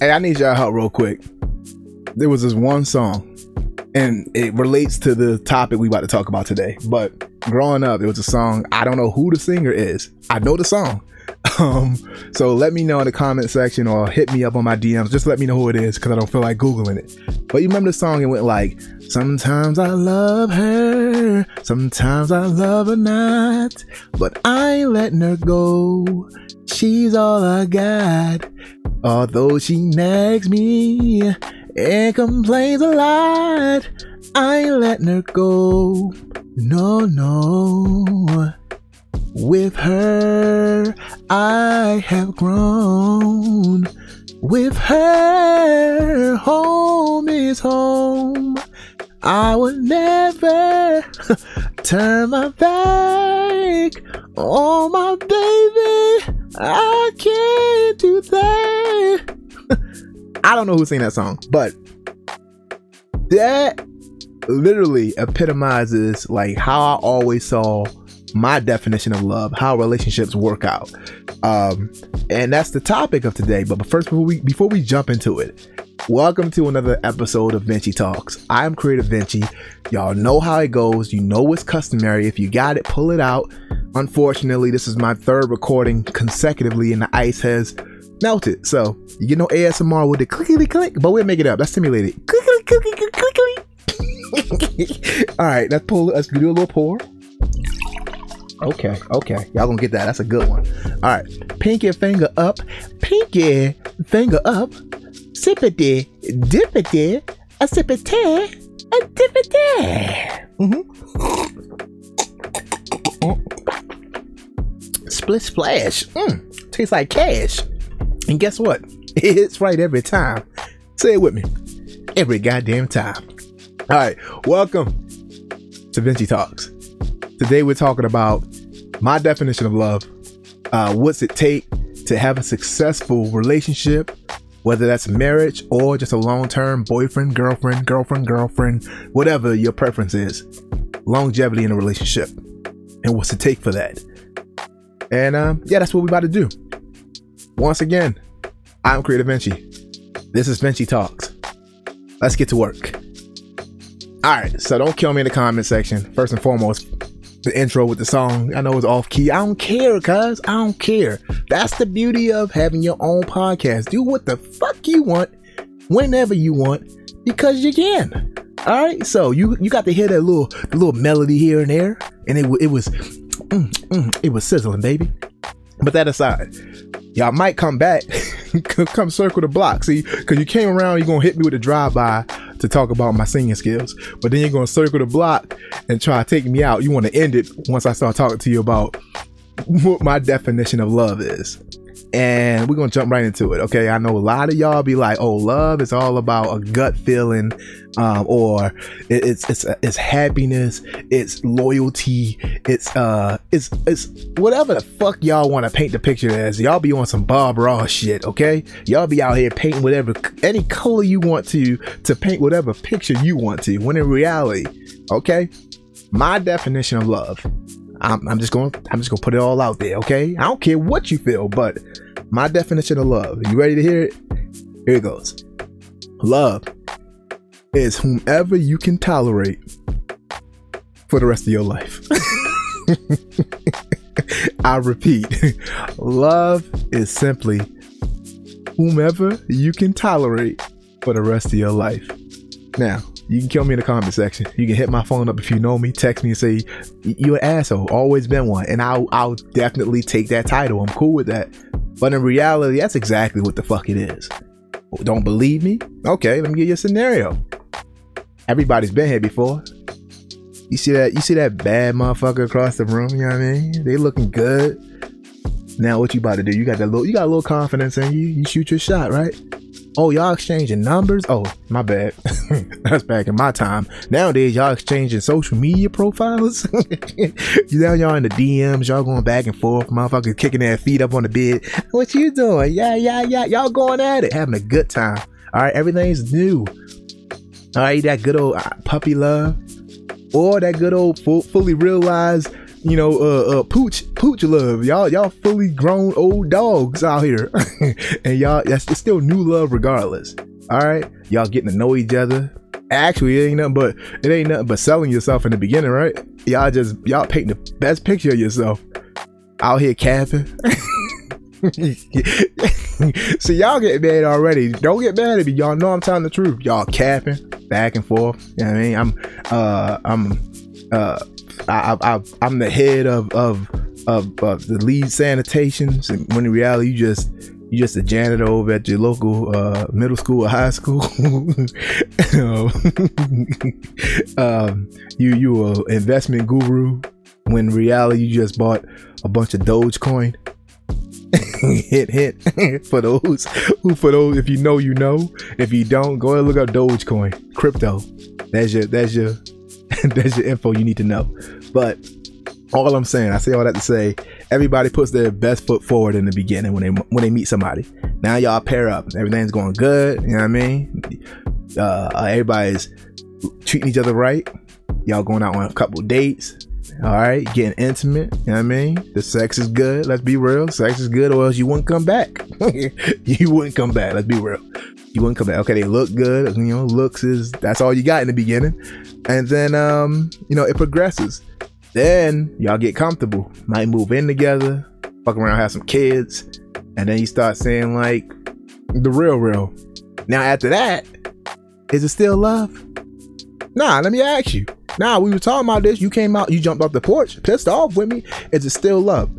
Hey, I need y'all help real quick. There was this one song, and it relates to the topic we about to talk about today. But growing up, it was a song. I don't know who the singer is. I know the song. Um, so let me know in the comment section or hit me up on my DMs. Just let me know who it is because I don't feel like googling it. But you remember the song? It went like, "Sometimes I love her, sometimes I love her not, but I ain't letting her go. She's all I got." Although she nags me and complains a lot, I ain't letting her go. No, no. With her, I have grown. With her, home is home. I will never turn my back on my baby. I can't do that. I don't know who sang that song, but that literally epitomizes like how I always saw my definition of love, how relationships work out. Um, and that's the topic of today. But first, before we before we jump into it, welcome to another episode of Vinci Talks. I'm Creative Vinci. Y'all know how it goes. You know what's customary. If you got it, pull it out. Unfortunately, this is my third recording consecutively, and the ice has melted. So you get no ASMR with the clickety click, but we'll make it up. That's simulated. Clickety clickety clickety. All right, let's pull. Let's do a little pour. Okay, okay. Y'all gonna get that. That's a good one. All right. Pinky finger up. Pinky finger up. Sippity, dippity, a sippity, a dippity. Mm-hmm. Split splash. Mm, tastes like cash. And guess what? It's right every time. Say it with me. Every goddamn time. All right. Welcome to Vinci Talks. Today we're talking about my definition of love. Uh, what's it take to have a successful relationship, whether that's marriage or just a long-term boyfriend, girlfriend, girlfriend, girlfriend, whatever your preference is. Longevity in a relationship, and what's it take for that? And um, yeah, that's what we're about to do. Once again, I'm Creative Vinci. This is Vinci Talks. Let's get to work. All right, so don't kill me in the comment section. First and foremost, the intro with the song. I know it's off key. I don't care, cuz. I don't care. That's the beauty of having your own podcast. Do what the fuck you want, whenever you want, because you can. All right, so you you got to hear that little little melody here and there, and it it was mm, mm, it was sizzling, baby. But that aside, y'all might come back, come circle the block. See, because you came around, you're gonna hit me with a drive by to talk about my singing skills, but then you're gonna circle the block and try to take me out. You want to end it once I start talking to you about what my definition of love is. And we're gonna jump right into it. Okay, I know a lot of y'all be like, "Oh, love is all about a gut feeling, um, or it, it's it's it's happiness, it's loyalty, it's uh, it's it's whatever the fuck y'all want to paint the picture as. Y'all be on some Bob Ross shit, okay? Y'all be out here painting whatever any color you want to to paint whatever picture you want to. When in reality, okay, my definition of love I'm, I'm just going I'm just gonna put it all out there, okay? I don't care what you feel, but my definition of love. You ready to hear it? Here it goes. Love is whomever you can tolerate for the rest of your life. I repeat, love is simply whomever you can tolerate for the rest of your life. Now, you can kill me in the comment section. You can hit my phone up if you know me. Text me and say you an asshole. Always been one, and I'll I'll definitely take that title. I'm cool with that. But in reality, that's exactly what the fuck it is. Oh, don't believe me? Okay, let me give you a scenario. Everybody's been here before. You see that? You see that bad motherfucker across the room? You know what I mean? They looking good. Now what you about to do? You got that little, you got a little confidence in you. You shoot your shot, right? Oh, y'all exchanging numbers? Oh, my bad. That's back in my time. Nowadays, y'all exchanging social media profiles. you know, y'all in the DMs, y'all going back and forth, motherfuckers kicking their feet up on the bed. What you doing? Yeah, yeah, yeah. Y'all going at it, having a good time. All right, everything's new. All right, that good old uh, puppy love, or that good old full, fully realized you know, uh, uh, pooch, pooch love. Y'all, y'all fully grown old dogs out here, and y'all, that's it's still new love regardless. All right, y'all getting to know each other. Actually, it ain't nothing but it ain't nothing but selling yourself in the beginning, right? Y'all just y'all painting the best picture of yourself out here capping. so y'all get mad already. Don't get mad at me. Y'all know I'm telling the truth. Y'all capping back and forth. You know what I mean? I'm, uh, I'm, uh, I, I, I am the head of, of, of, of the lead sanitations. And when in reality, you just, you just a janitor over at your local uh, middle school or high school. um, you you a investment guru when in reality you just bought a bunch of Dogecoin. hit hit for those who for those if you know you know if you don't go and look up Dogecoin crypto that's your that's your that's your info you need to know. But all I'm saying I say all that to say everybody puts their best foot forward in the beginning when they when they meet somebody. Now y'all pair up. Everything's going good. You know what I mean? Uh, everybody's treating each other right. Y'all going out on a couple dates all right, getting intimate. You know what I mean? The sex is good. Let's be real. Sex is good, or else you wouldn't come back. you wouldn't come back. Let's be real. You wouldn't come back. Okay, they look good. You know, looks is that's all you got in the beginning, and then um, you know, it progresses. Then y'all get comfortable. Might move in together, fuck around, have some kids, and then you start saying like the real, real. Now after that, is it still love? Nah, let me ask you. Nah, we were talking about this. You came out, you jumped off the porch, pissed off with me. Is it still love?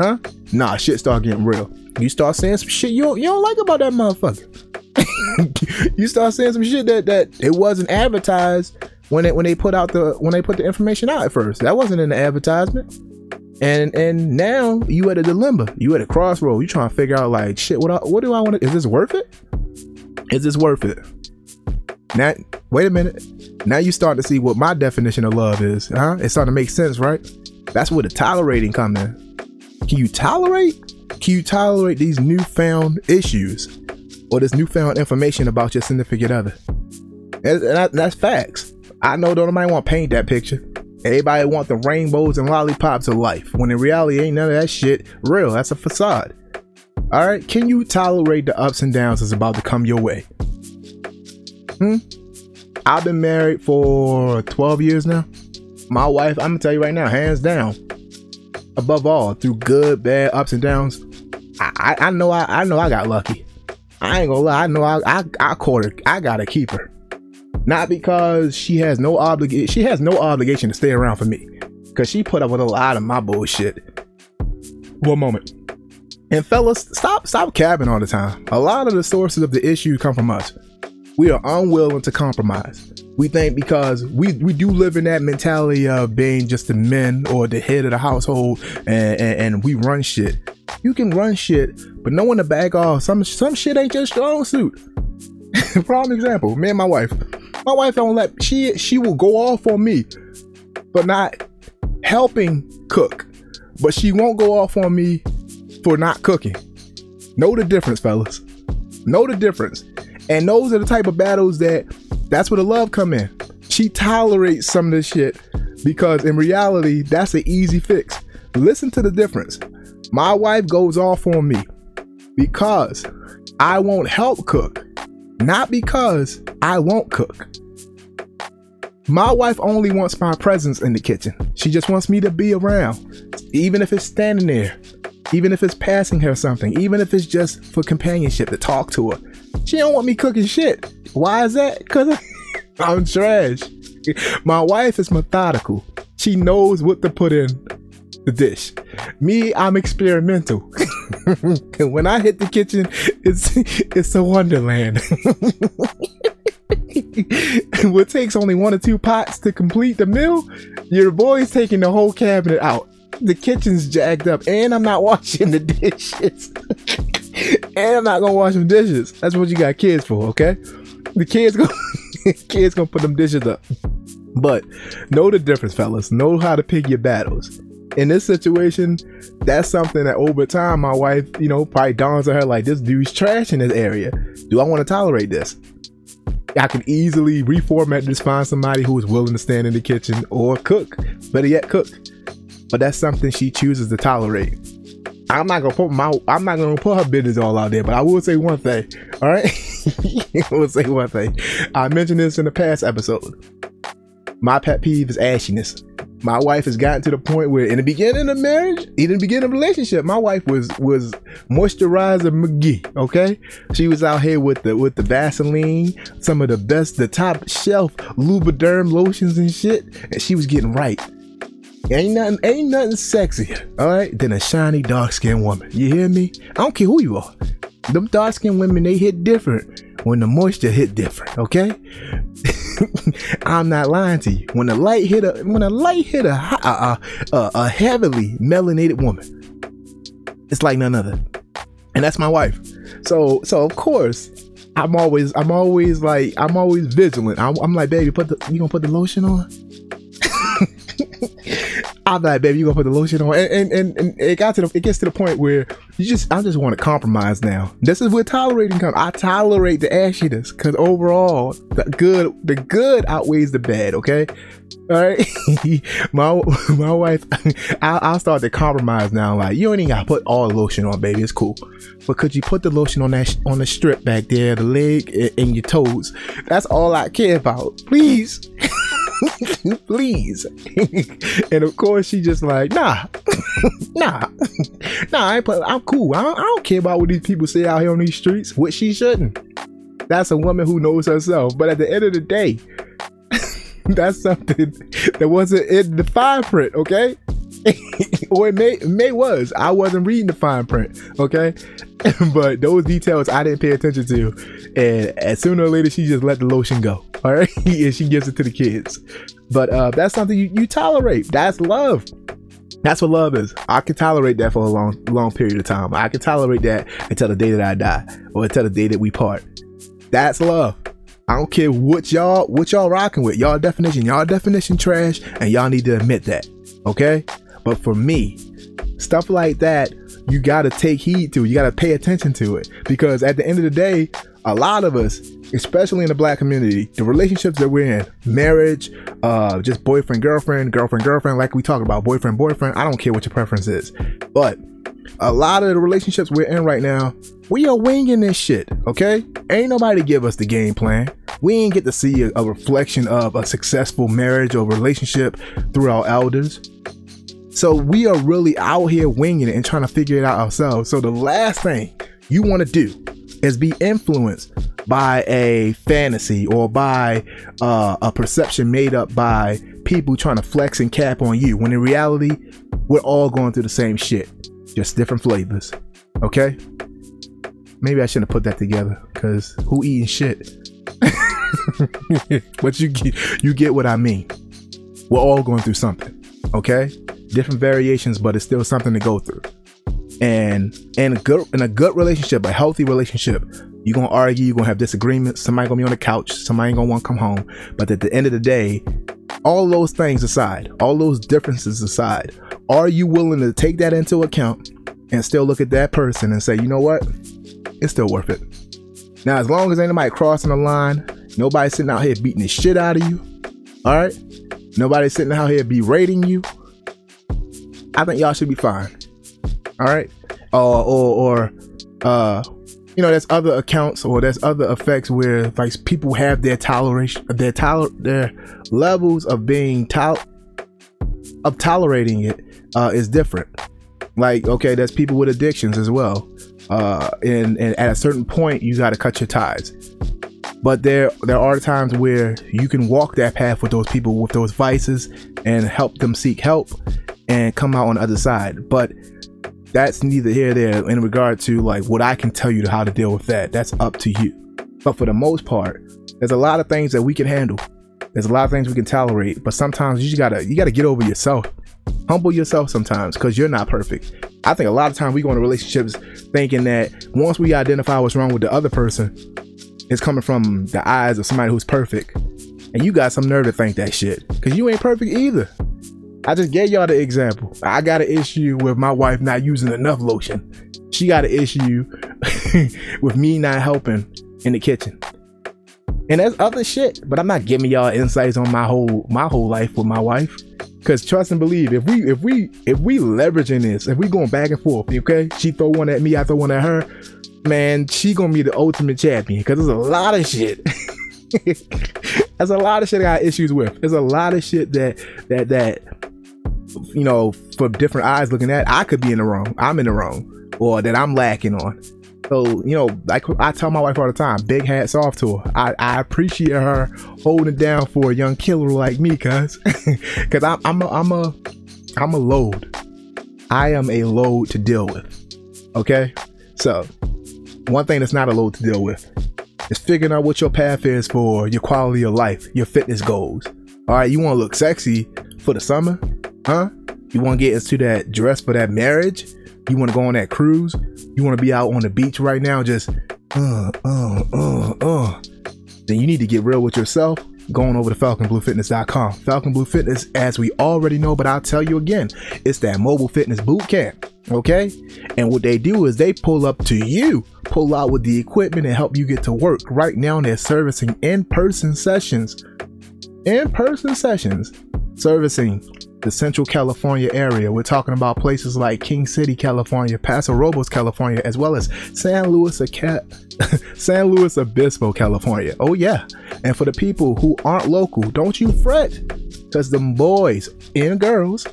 Huh? Nah, shit start getting real. You start saying some shit you don't, you don't like about that motherfucker. you start saying some shit that that it wasn't advertised when it when they put out the when they put the information out at first. That wasn't in the advertisement. And and now you at a dilemma. You at a crossroad. You trying to figure out like shit. What I, what do I want? Is this worth it? Is this worth it? Now, wait a minute. Now you start to see what my definition of love is, huh? It's starting to make sense, right? That's where the tolerating come in. Can you tolerate? Can you tolerate these newfound issues or this newfound information about your significant other? And that, that's facts. I know don't nobody want to paint that picture. Everybody want the rainbows and lollipops of life. When in reality, ain't none of that shit real. That's a facade. All right. Can you tolerate the ups and downs that's about to come your way? Hmm? I've been married for 12 years now. My wife, I'm gonna tell you right now, hands down, above all, through good, bad, ups and downs, I, I, I know I, I know I got lucky. I ain't gonna lie, I know I, I, I caught her. I gotta keep her. Not because she has no obligation. She has no obligation to stay around for me, because she put up with a lot of my bullshit. One moment. And fellas, stop stop cabbing all the time. A lot of the sources of the issue come from us we are unwilling to compromise. We think because we, we do live in that mentality of being just the men or the head of the household and, and, and we run shit. You can run shit, but no one to back off. Some some shit ain't just your strong suit. Prime example, me and my wife. My wife don't let she she will go off on me for not helping cook, but she won't go off on me for not cooking. Know the difference, fellas. Know the difference. And those are the type of battles that that's where the love come in. She tolerates some of this shit because in reality, that's an easy fix. Listen to the difference. My wife goes off on me because I won't help cook, not because I won't cook. My wife only wants my presence in the kitchen. She just wants me to be around, even if it's standing there, even if it's passing her something, even if it's just for companionship to talk to her. She don't want me cooking shit. Why is that? Cause I'm trash. My wife is methodical. She knows what to put in the dish. Me, I'm experimental. when I hit the kitchen, it's it's a wonderland. what takes only one or two pots to complete the meal, your boy's taking the whole cabinet out. The kitchen's jacked up, and I'm not washing the dishes and I'm not gonna wash some dishes. That's what you got kids for, okay? The kids go kids gonna put them dishes up. But know the difference, fellas. Know how to pick your battles. In this situation, that's something that over time my wife, you know, probably dawns on her like this dude's trash in this area. Do I want to tolerate this? I can easily reformat this, find somebody who is willing to stand in the kitchen or cook. Better yet, cook. but that's something she chooses to tolerate. I'm not gonna put my I'm not gonna put her business all out there, but I will say one thing. All right, I will say one thing. I mentioned this in the past episode. My pet peeve is ashiness. My wife has gotten to the point where, in the beginning of marriage, even in the beginning of relationship, my wife was was moisturizer McGee. Okay, she was out here with the with the Vaseline, some of the best, the top shelf Lubriderm lotions and shit, and she was getting right. Ain't nothing, ain't nothing sexier, all right, than a shiny dark skinned woman. You hear me? I don't care who you are. Them dark skinned women, they hit different when the moisture hit different. Okay, I'm not lying to you. When the light hit a, when a light hit a a, a, a heavily melanated woman, it's like none other, and that's my wife. So, so of course, I'm always, I'm always like, I'm always vigilant. I'm, I'm like, baby, put the, you gonna put the lotion on? I'm like, baby, you gonna put the lotion on, and, and and, and it got to the, it gets to the point where you just, I just want to compromise now. This is where tolerating comes. I tolerate the ashiness because overall, the good, the good outweighs the bad. Okay, all right. my my wife, I, I'll start to compromise now. Like, you don't even gotta put all the lotion on, baby. It's cool, but could you put the lotion on that on the strip back there, the leg and your toes? That's all I care about. Please. please. and of course, she just like, nah, nah, nah. I I'm cool. I don't, I don't care about what these people say out here on these streets, which she shouldn't. That's a woman who knows herself. But at the end of the day, that's something that wasn't in the fine print, okay? or it may, it may was. I wasn't reading the fine print, okay? but those details I didn't pay attention to. And as sooner or later, she just let the lotion go. All right. and she gives it to the kids. But uh, that's something you, you tolerate. That's love. That's what love is. I can tolerate that for a long, long period of time. I can tolerate that until the day that I die or until the day that we part. That's love. I don't care what y'all what y'all rocking with. Y'all definition, y'all definition trash, and y'all need to admit that. Okay? But for me, stuff like that, you gotta take heed to. You gotta pay attention to it. Because at the end of the day, a lot of us, especially in the black community, the relationships that we're in, marriage, uh, just boyfriend, girlfriend, girlfriend, girlfriend, like we talk about, boyfriend, boyfriend, I don't care what your preference is. But a lot of the relationships we're in right now, we are winging this shit, okay? Ain't nobody give us the game plan. We ain't get to see a, a reflection of a successful marriage or relationship through our elders. So we are really out here winging it and trying to figure it out ourselves. So the last thing you want to do is be influenced by a fantasy or by uh, a perception made up by people trying to flex and cap on you when in reality we're all going through the same shit just different flavors okay? Maybe i shouldn't have put that together because who eating shit? But you get you get what i mean. We're all going through something okay different variations but it's still something to go through and in a good in a good relationship, a healthy relationship, you're gonna argue, you're gonna have disagreements, somebody gonna be on the couch, somebody ain't gonna want to come home. But at the end of the day, all those things aside, all those differences aside, are you willing to take that into account and still look at that person and say, you know what? It's still worth it. Now, as long as ain't nobody crossing the line, nobody sitting out here beating the shit out of you, all right? Nobody sitting out here berating you. I think y'all should be fine. All right? Or or, or uh you know there's other accounts or there's other effects where like people have their toleration their toler their levels of being tol of tolerating it uh is different. Like okay there's people with addictions as well uh and and at a certain point you got to cut your ties. But there there are times where you can walk that path with those people with those vices and help them seek help and come out on the other side but that's neither here nor there in regard to like what I can tell you to how to deal with that. That's up to you. But for the most part, there's a lot of things that we can handle. There's a lot of things we can tolerate, but sometimes you just gotta you gotta get over yourself. Humble yourself sometimes because you're not perfect. I think a lot of times we go into relationships thinking that once we identify what's wrong with the other person, it's coming from the eyes of somebody who's perfect. And you got some nerve to think that shit. Cause you ain't perfect either. I just gave y'all the example. I got an issue with my wife not using enough lotion. She got an issue with me not helping in the kitchen. And that's other shit, but I'm not giving y'all insights on my whole my whole life with my wife. Cause trust and believe, if we if we if we leveraging this, if we going back and forth, okay, she throw one at me, I throw one at her, man, she gonna be the ultimate champion. Cause there's a lot of shit. there's a lot of shit I got issues with. There's a lot of shit that that that you know, for different eyes looking at, I could be in the wrong. I'm in the wrong, or that I'm lacking on. So, you know, like I tell my wife all the time, big hats off to her. I, I appreciate her holding down for a young killer like me, cuz. cuz I'm, I'm a, I'm a, I'm a load. I am a load to deal with. Okay? So, one thing that's not a load to deal with is figuring out what your path is for your quality of life, your fitness goals. All right, you want to look sexy for the summer? Huh? You want to get into that dress for that marriage? You want to go on that cruise? You want to be out on the beach right now, just uh, uh, uh, uh. Then you need to get real with yourself. Going over to FalconBlueFitness.com. Falcon Blue Fitness, as we already know, but I'll tell you again, it's that mobile fitness boot camp. Okay? And what they do is they pull up to you, pull out with the equipment and help you get to work. Right now, they're servicing in person sessions. In person sessions, servicing the Central California area. We're talking about places like King City, California, Paso Robles, California, as well as San Luis, San Luis Obispo, California. Oh yeah. And for the people who aren't local, don't you fret, because the boys and girls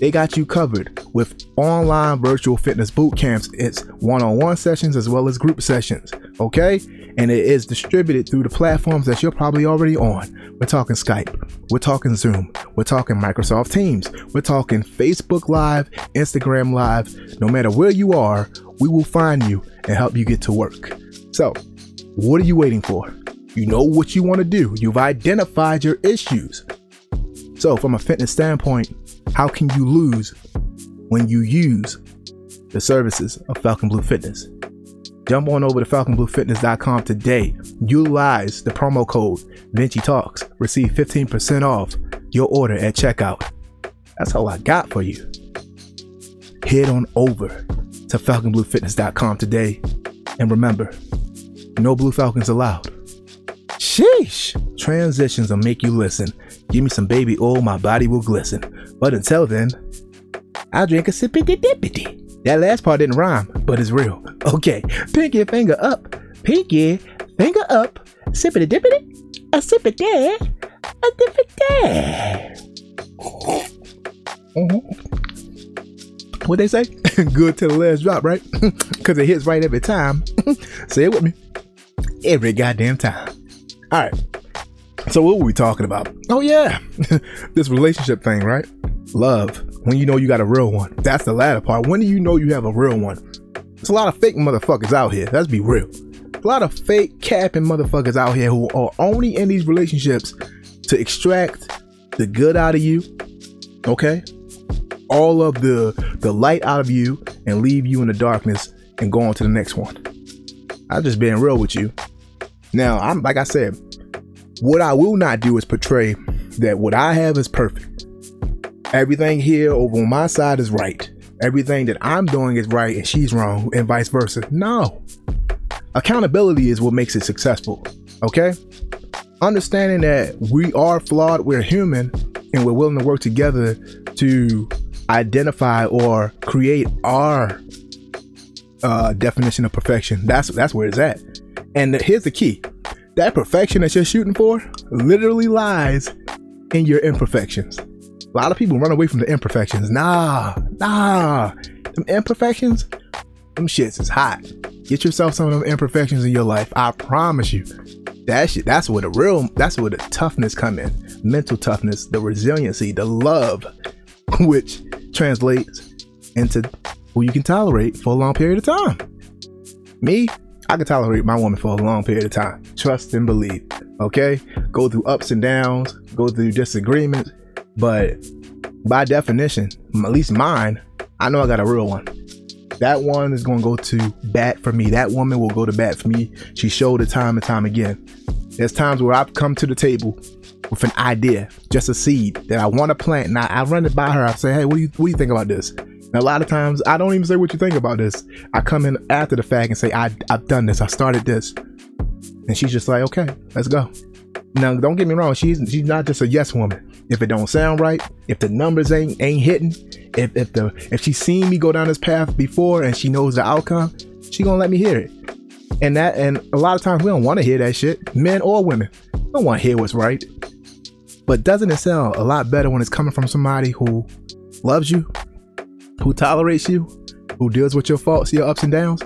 they got you covered with online virtual fitness boot camps. It's one on one sessions as well as group sessions. Okay. And it is distributed through the platforms that you're probably already on. We're talking Skype. We're talking Zoom. We're talking Microsoft Teams. We're talking Facebook Live, Instagram Live. No matter where you are, we will find you and help you get to work. So, what are you waiting for? You know what you want to do. You've identified your issues. So, from a fitness standpoint, how can you lose when you use the services of Falcon Blue Fitness? Jump on over to falconbluefitness.com today. Utilize the promo code Vinci Talks. Receive 15% off your order at checkout. That's all I got for you. Head on over to falconbluefitness.com today. And remember, no blue falcons allowed. Sheesh! Transitions will make you listen. Give me some baby oil, my body will glisten. But until then, I'll drink a sippity dippity. That last part didn't rhyme, but it's real. Okay, pinky finger up, pinky finger up, sippity dippity, a sippity, a dippity. Mm-hmm. What they say? Good till the last drop, right? Because it hits right every time. say it with me. Every goddamn time. All right. So what were we talking about? Oh yeah, this relationship thing, right? Love. When you know you got a real one. That's the latter part. When do you know you have a real one? There's a lot of fake motherfuckers out here. Let's be real. A lot of fake capping motherfuckers out here who are only in these relationships to extract the good out of you. Okay? All of the the light out of you and leave you in the darkness and go on to the next one. I'm just being real with you. Now, I'm like I said, what I will not do is portray that what I have is perfect. Everything here over on my side is right. Everything that I'm doing is right and she's wrong, and vice versa. No. Accountability is what makes it successful. Okay? Understanding that we are flawed, we're human, and we're willing to work together to identify or create our uh, definition of perfection. That's that's where it's at. And here's the key: that perfection that you're shooting for literally lies in your imperfections. A lot of people run away from the imperfections. Nah, nah. Them imperfections, them shits is hot. Get yourself some of them imperfections in your life. I promise you. That shit, that's where the real, that's where the toughness come in. Mental toughness, the resiliency, the love, which translates into who you can tolerate for a long period of time. Me, I can tolerate my woman for a long period of time. Trust and believe. Okay? Go through ups and downs, go through disagreements, but by definition, at least mine, I know I got a real one. That one is going to go to bat for me. That woman will go to bat for me. She showed it time and time again. There's times where I've come to the table with an idea, just a seed that I want to plant, and I, I run it by her. I say, "Hey, what do you what do you think about this?" And a lot of times, I don't even say what you think about this. I come in after the fact and say, I, I've done this. I started this. And she's just like, okay, let's go. Now, don't get me wrong. She's she's not just a yes woman. If it don't sound right, if the numbers ain't ain't hitting, if if the if she's seen me go down this path before and she knows the outcome, she gonna let me hear it. And that and a lot of times we don't want to hear that shit, men or women. Don't want to hear what's right. But doesn't it sound a lot better when it's coming from somebody who loves you, who tolerates you, who deals with your faults, your ups and downs?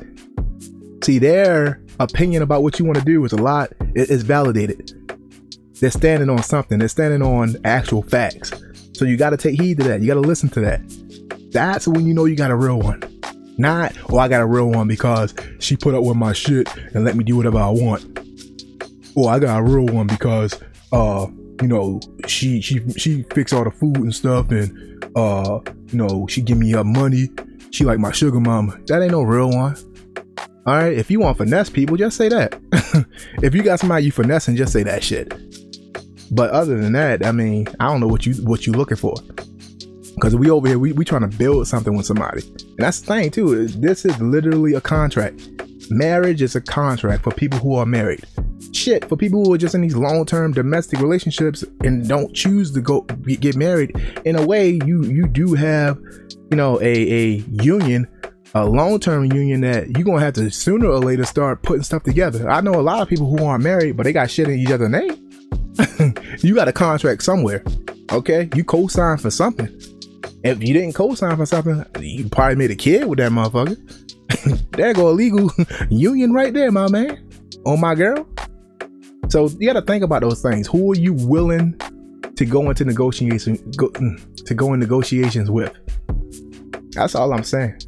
See, their opinion about what you want to do is a lot, it's validated. They're standing on something, they're standing on actual facts. So you got to take heed to that. You got to listen to that. That's when you know you got a real one. Not, oh, I got a real one because she put up with my shit and let me do whatever I want. Oh, I got a real one because, uh, you know, she she she fix all the food and stuff, and uh, you know, she give me up money. She like my sugar mama. That ain't no real one. All right, if you want finesse people, just say that. if you got somebody you finessing, just say that shit. But other than that, I mean, I don't know what you what you looking for. Cause we over here, we, we trying to build something with somebody. And that's the thing too. This is literally a contract. Marriage is a contract for people who are married shit for people who are just in these long-term domestic relationships and don't choose to go get married in a way you you do have you know a a union a long-term union that you're gonna have to sooner or later start putting stuff together i know a lot of people who aren't married but they got shit in each other's name you got a contract somewhere okay you co-sign for something if you didn't co-sign for something you probably made a kid with that motherfucker there go a legal union right there my man oh my girl so you got to think about those things. Who are you willing to go into negotiation go, mm, to go in negotiations with? That's all I'm saying.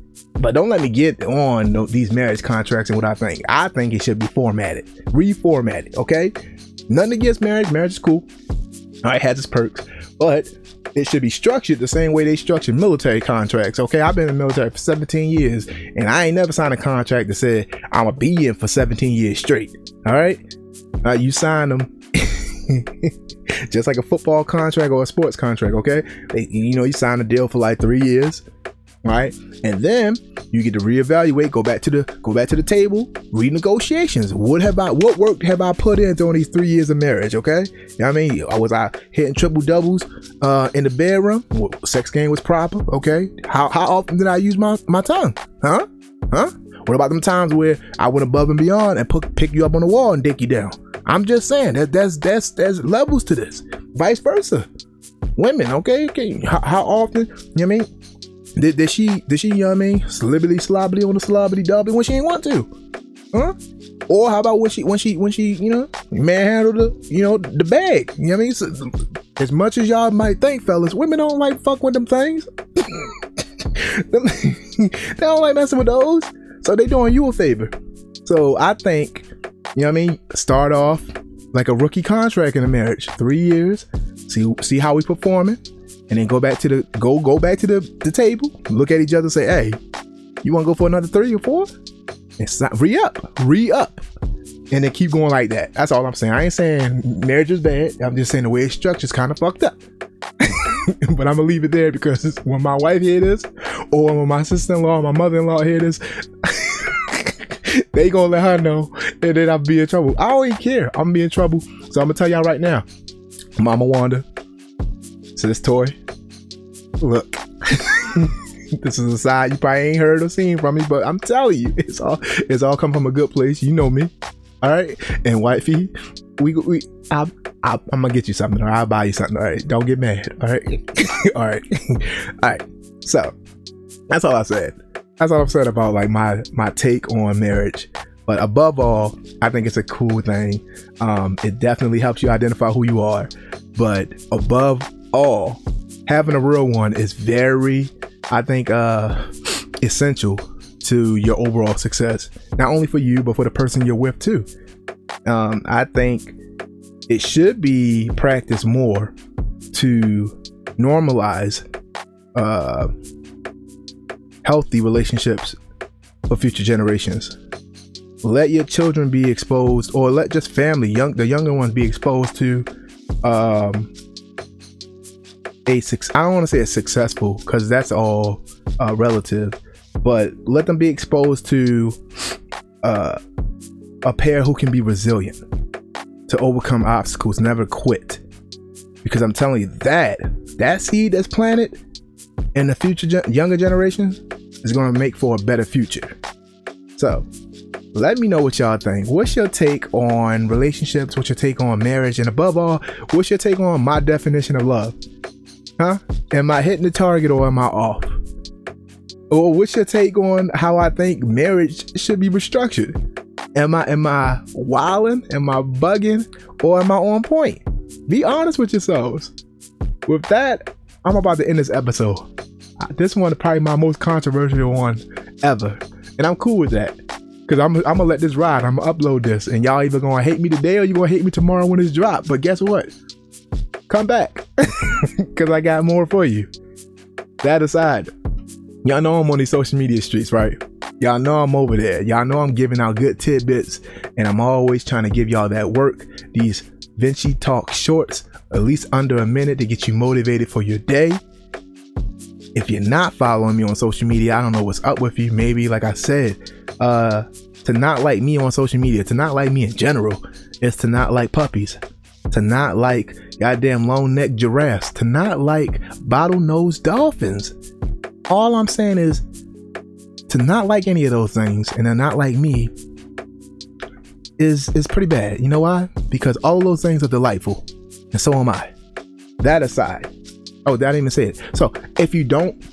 But don't let me get on these marriage contracts and what I think. I think it should be formatted, reformatted. Okay, nothing against marriage. Marriage is cool. All right, has its perks, but it should be structured the same way they structure military contracts. Okay, I've been in the military for 17 years, and I ain't never signed a contract that said I'm gonna be in for 17 years straight. All right, uh, you sign them just like a football contract or a sports contract. Okay, they, you know you sign a deal for like three years, right? And then you get to reevaluate, go back to the go back to the table, renegotiations. What have I what work have I put in during these three years of marriage? Okay, you know I mean, was I hitting triple doubles uh, in the bedroom? Sex game was proper. Okay, how how often did I use my my tongue? Huh? Huh? What about them times where I went above and beyond and put, pick you up on the wall and dick you down? I'm just saying that that's that's there's levels to this. Vice versa. Women, okay, okay. How, how often? You know what I mean? Did, did she did she, you know what I mean, slibbity slobbity on the slobbity dobby when she ain't want to? Huh? Or how about when she when she when she, you know, manhandle the you know the bag? You know what I mean? As much as y'all might think, fellas, women don't like fuck with them things. they don't like messing with those. So they doing you a favor. So I think you know what I mean? Start off like a rookie contract in a marriage, three years. See see how we performing, and then go back to the go go back to the, the table. Look at each other, say, "Hey, you want to go for another three or four? It's not re up, re up, and then keep going like that. That's all I'm saying. I ain't saying marriage is bad. I'm just saying the way it's structured is kind of fucked up. but I'm gonna leave it there because when my wife hear this, or when my sister-in-law, or my mother-in-law hear this. they gonna let her know and then I'll be in trouble. I don't even care. I'm gonna be in trouble. So I'm gonna tell y'all right now. Mama Wanda. So this toy. Look. this is a side you probably ain't heard or seen from me, but I'm telling you, it's all it's all come from a good place. You know me. All right. And wifey, we we I, I I'm gonna get you something or I'll buy you something. All right. Don't get mad. All right. all right. all right. So that's all I said that's all I'm saying about like my my take on marriage. But above all, I think it's a cool thing. Um, it definitely helps you identify who you are. But above all, having a real one is very, I think, uh, essential to your overall success. Not only for you, but for the person you're with too. Um, I think it should be practiced more to normalize uh, healthy relationships for future generations. Let your children be exposed, or let just family, young the younger ones, be exposed to um, a six. I don't want to say a successful because that's all uh, relative, but let them be exposed to uh, a pair who can be resilient, to overcome obstacles, never quit. Because I'm telling you that that seed that's planted in the future gen- younger generations is going to make for a better future. So, let me know what y'all think. What's your take on relationships? What's your take on marriage? And above all, what's your take on my definition of love? Huh? Am I hitting the target or am I off? Or what's your take on how I think marriage should be restructured? Am I am I wilding? Am I bugging? Or am I on point? Be honest with yourselves. With that, I'm about to end this episode. This one is probably my most controversial one ever. And I'm cool with that. Cause I'm, I'm gonna let this ride. I'm gonna upload this, and y'all either gonna hate me today or you gonna hate me tomorrow when it's dropped. But guess what? Come back, cause I got more for you. That aside, y'all know I'm on these social media streets, right? Y'all know I'm over there. Y'all know I'm giving out good tidbits, and I'm always trying to give y'all that work. These Vinci Talk shorts, at least under a minute to get you motivated for your day. If you're not following me on social media, I don't know what's up with you. Maybe, like I said, uh, to not like me on social media, to not like me in general, is to not like puppies, to not like goddamn long neck giraffes, to not like bottlenose dolphins. All I'm saying is to not like any of those things and to not like me is is pretty bad. You know why? Because all those things are delightful, and so am I. That aside, oh, that even say it. So if you don't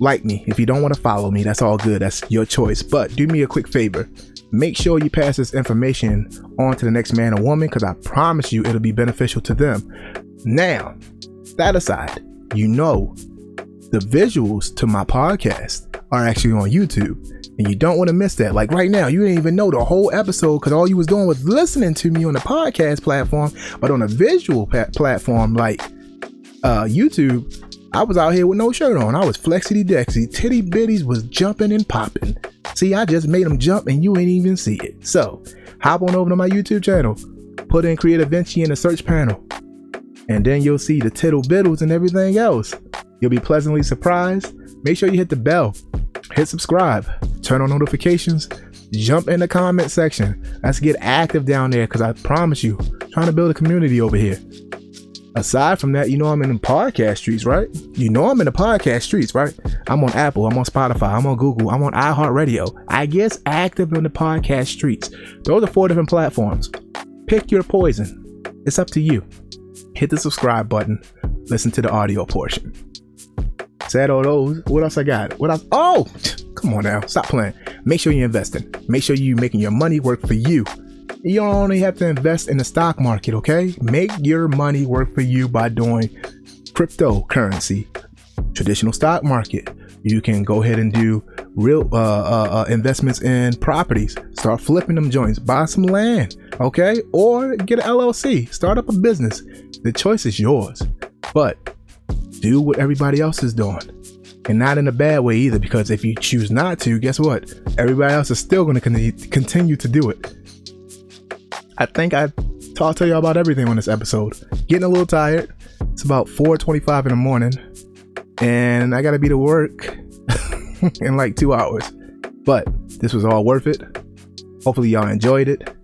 like me, if you don't want to follow me, that's all good. That's your choice. But do me a quick favor. Make sure you pass this information on to the next man or woman because I promise you it'll be beneficial to them. Now, that aside, you know the visuals to my podcast are actually on YouTube. And you don't want to miss that. Like right now, you didn't even know the whole episode because all you was doing was listening to me on the podcast platform, but on a visual pa- platform like uh, YouTube, I was out here with no shirt on. I was flexity dexy. Titty bitties was jumping and popping. See, I just made them jump and you ain't even see it. So, hop on over to my YouTube channel, put in Creative Vinci in the search panel, and then you'll see the tittle biddles and everything else. You'll be pleasantly surprised. Make sure you hit the bell, hit subscribe, turn on notifications, jump in the comment section. Let's get active down there because I promise you, trying to build a community over here aside from that, you know I'm in the podcast streets, right? You know I'm in the podcast streets, right? I'm on Apple, I'm on Spotify, I'm on Google, I'm on iHeartRadio. I guess active in the podcast streets. Those are four different platforms. Pick your poison. It's up to you. Hit the subscribe button. Listen to the audio portion. Said all those. What else I got? What else? Oh, come on now. Stop playing. Make sure you're investing. Make sure you're making your money work for you you don't only have to invest in the stock market, okay? Make your money work for you by doing cryptocurrency, traditional stock market. You can go ahead and do real uh, uh, uh, investments in properties. Start flipping them joints. Buy some land, okay? Or get an LLC. Start up a business. The choice is yours. But do what everybody else is doing. And not in a bad way either, because if you choose not to, guess what? Everybody else is still going to continue to do it. I think I talked to y'all about everything on this episode. Getting a little tired. It's about 4:25 in the morning, and I gotta be to work in like two hours. But this was all worth it. Hopefully, y'all enjoyed it.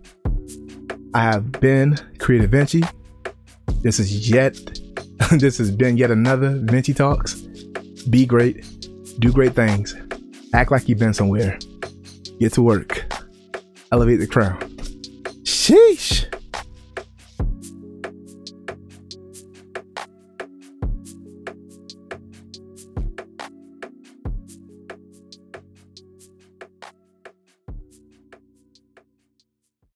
I have been Creative Vinci. This is yet. this has been yet another Vinci Talks. Be great. Do great things. Act like you've been somewhere. Get to work. Elevate the crown. Sheesh.